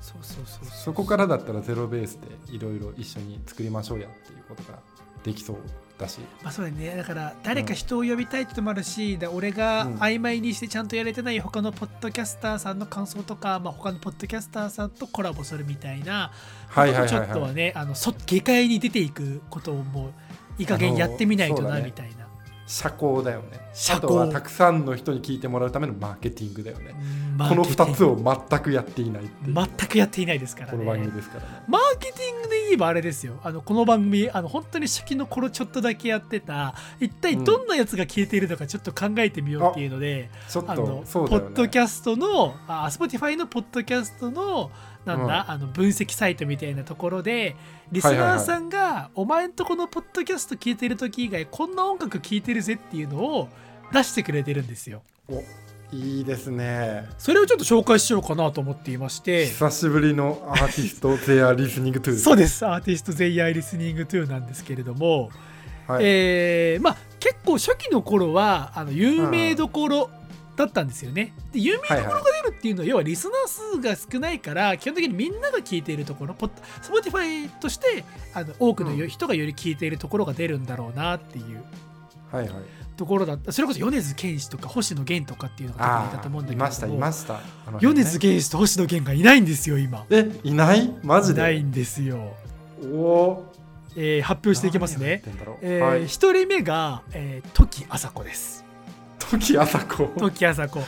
そうそうそうそこからだったらゼロベースでいろいろ一緒に作りましょうやっていうことができそうだし。まあそうだね。だから誰か人を呼びたいってのもあるし、で俺がうん。曖昧にしてちゃんとやれてない他のポッドキャスターさんの感想とか、まあ、他のポッドキャスターさんとコラボするみたいなはいはいはいちょっとははいねあのそ下界に出ていくことをもういい加減やってみないとなみたいな、社交だよね。社交。あとはたくさんの人に聞いてもらうためのマーケティングだよね。うんこの2マーケティングつを全くやっていない全くやっていないですからこの番ね組ですからね。マーケティングで言えばあれですよ。あのこの番組あの本当に初期の頃ちょっとだけやってた一体どんなやつが消えているのかちょっと考えてみようっていうので、ちょっとね。ポッドキャストのあ Spotify のポッドキャストのなんだ、あの分析サイトみたいなところでリスナーさんが、お前んとこのポッドキャスト聞いてる時以外こんな音楽聞いてるぜっていうのを出してくれてるんですよ。おいいですね。それをちょっと紹介しようかなと思っていまして。久しぶりのアーティスト They are listening to そうです。アーティスト They are listening to なんですけれども、はい。えーまあ結構初期の頃はあの有名どころだったんですよね。で有名どころが出るっていうのは、要はリスナー数が少ないから基本的にみんなが聞いているところポッ Spotify としてあの多くのよ人がより聞いているところが出るんだろうなっていう。はいはい。ところだった。それこそ米津玄師とか星野源とかっていうのがいたとあ思うんだけれどいましたいました。ね。米津玄師と星野源がいないんですよ今。えいない？マジで？いないんですよ。おお。えー発表していきますね。えーはい。一人目が、えー、時あさこです。時あさこ時あさこ。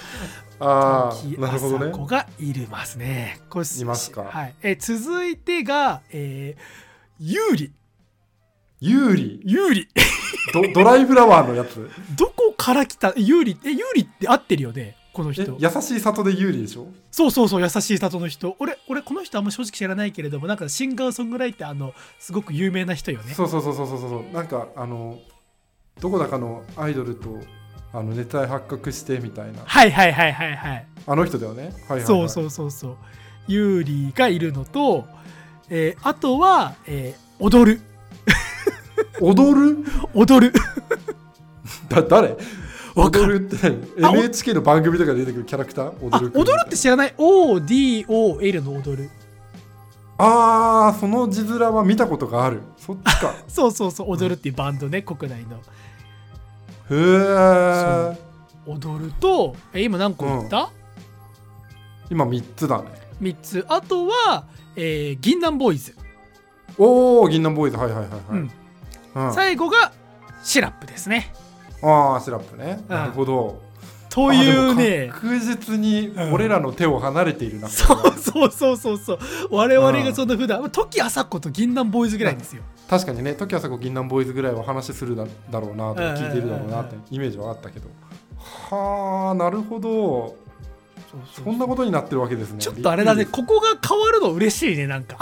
あ時あなるほどねあさこがいるますね。これいますかはい。えー続いてが、えー、有利。有利有利。ドドライフラワーのやつ どこから来た有利。え、有利って合ってるよね？このえ人。優しい里で有利でしょ？そうそうそう、優しい里の人。俺、俺、この人あんま正直知らないけれども、なんかシンガーソングライターのすごく有名な人よね。そうそうそうそうそうそうなんかあのどこだかのアイドルとあの熱愛発覚してみたいな。はいはいはいはいはい。あの人だよね。はいはい、はい、そうそうそうそう。ユーリがいるのと、えーあとは、えー踊る。踊る？踊る。だ誰？踊るって NHK の番組とかで出てくるキャラクター？あ踊る？踊るって知らない ?ODOL の踊る。ああその字面は見たことがある。そっちか。そうそうそう踊るっていうバンドね国内のへえ踊るとえ今何個言った、今3つだね。3つ。あとは、えー銀杏ボーイズ、おお銀杏ボーイズ。はいはいはいはい、うん。うん。最後がシラップですね。ああシラップね、うん。なるほど。というね。も確実に俺らの手を離れているな、そうそうそうそう。そう我々がそんな普段時あさ子と銀杏ボーイズぐらいですよ、確かにね時あさこ銀杏ボーイズぐらいは話するだだろうなとか聞いてるだろうなってイメージはあったけど。はあなるほど。そんなことになってるわけですね。ちょっとあれだね。ここが変わるの嬉しいねなんか。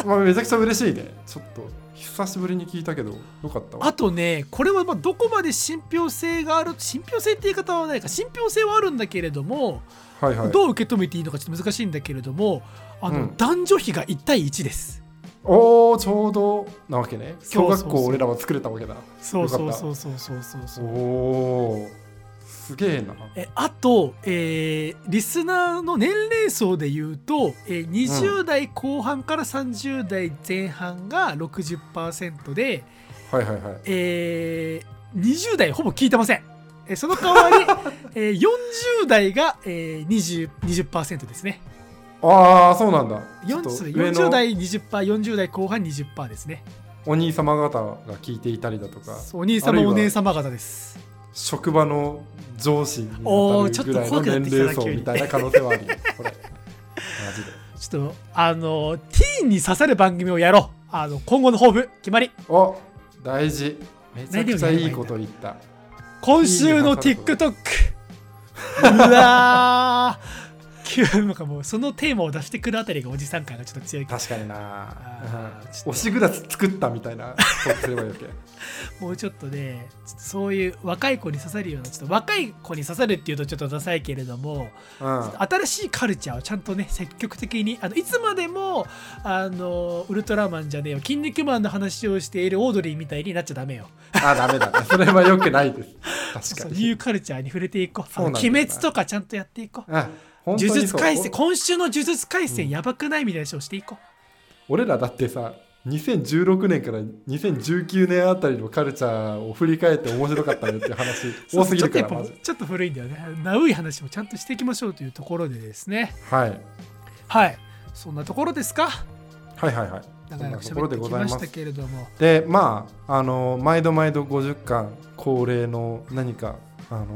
りまあ、めちゃくちゃ嬉しいね。ちょっと久しぶりに聞いたけどよかったわ。あとねこれはまあどこまで信憑性がある信憑性って言い方はないか。信憑性はあるんだけれども、はいはい。どう受け止めていいのかちょっと難しいんだけれどもあの、うん。男女比が1対1ですおおちょうどなわけね。小学校俺らは作れたわけだ。そうそうそうそうそうそうそおう。おすげえな。えあと、えーリスナーの年齢層で言うと、えー20代後半から30代前半が60%で、はいはいはい。えー20代ほぼ聞いてません。えーその代わり、えー40代が、えー、20%, 20%ですね。ああそうなんだ。ちょっ40と上40の代 20%40 代後半20%ですね。お兄様方が聞いていたりだとか。お兄様お姉様方です。職場の上司に当たるぐらいのちょっと怖くなって年齢層みたいな可能性はあるよ。これ。マジで。ちょっとあのティーンに刺さる番組をやろう。あの今後の抱負決まり。お大事。めちゃくちゃいいこと言った。今週の TikTok うわー急なんかもうそのテーマを出してくるあたりがおじさん感がちょっと強い確かにな。あーちょっと推しグラス作ったみたいな もうちょっとねそういう若い子に刺さるようなちょっと若い子に刺さるっていうとちょっとダサいけれどもうん。新しいカルチャーをちゃんとね積極的にあのいつまでもあのウルトラマンじゃねえよ筋肉マンの話をしているオードリーみたいになっちゃダメよ。あダメだ。ねそれはよくないです。確かに。ニューカルチャーに触れていこう。うなんだよな。鬼滅とかちゃんとやっていこう。あ本当に呪術廻戦今週の呪術廻戦やばくないみたいな話をしていこう、俺らだってさ2016年から2019年あたりのカルチャーを振り返って面白かったねっていう話 多すぎるからちょっと古いんだよね。ナウい話もちゃんとしていきましょうというところでですね。はい。はい。そんなところですか？はいはいはい。ところで喋ってきましたございます。けれどもでまああの毎度毎度50巻恒例の何かあの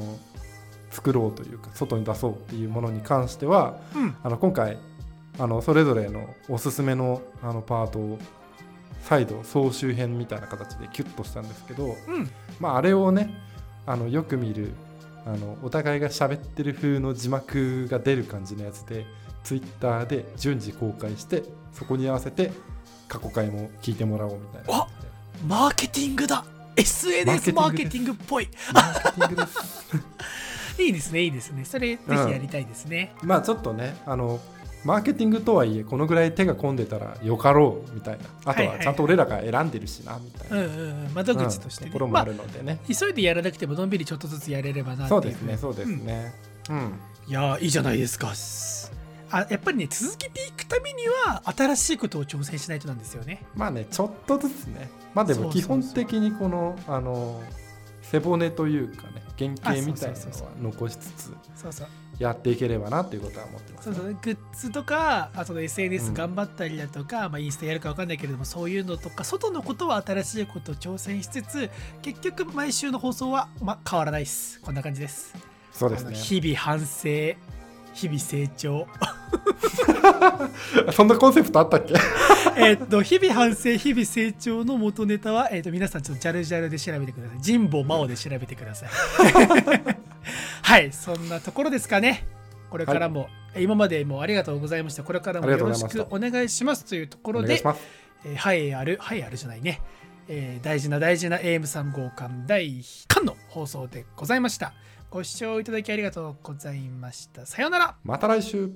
作ろうというか外に出そうっていうものに関してはうん。あの今回あのそれぞれのおすすめのあのパートを再度総集編みたいな形でキュッとしたんですけど、うん。まあ、あれをねあのよく見るあのお互いが喋ってる風の字幕が出る感じのやつでツイッターで順次公開してそこに合わせて過去回も聞いてもらおうみたいなあマーケティングだ。SNS マーケティングっぽい。マーケティングです いいですねいいですね。それぜひやりたいですね、まあちょっとねあのマーケティングとはいえこのぐらい手が込んでたらよかろうみたいな。あとはいはいはい。はちゃんと俺らが選んでるしなみたいな、うんうんうん。窓口としてね、まあうんところもあるのでね、急いでやらなくてものんびりちょっとずつやれればなってそいう。うですねそうですね。うん、いやーいいじゃないですか。あやっぱりね続けていくためには新しいことを挑戦しないとなんですよね。まあねちょっとずつね。まあでも基本的にこのあの背骨というかね原型みたいなのは残しつつやっていければなっていうことは思ってます、ね、そうそう。グッズとかあとう SNS ん。頑張ったりだとか、まあ、インスタやるか分かんないけれどもそういうのとか外のことは新しいことを挑戦しつつ結局毎週の放送は、まあ、変わらないです。こんな感じです。そうですね。日々反省日々成長。そんなコンセプトあったっけ？えっと日々反省日々成長の元ネタは、えっと皆さんちょっとジャルジャルで調べてください。神保真央で調べてください。はいそんなところですかね。これからも、今までもありがとうございました。これからもよろしくお願いしますというところでえーはいあるはいあるじゃないね、えー大事な大事な AM3 号館第1巻の放送でございましたご視聴いただきありがとうございました。さようなら。また来週。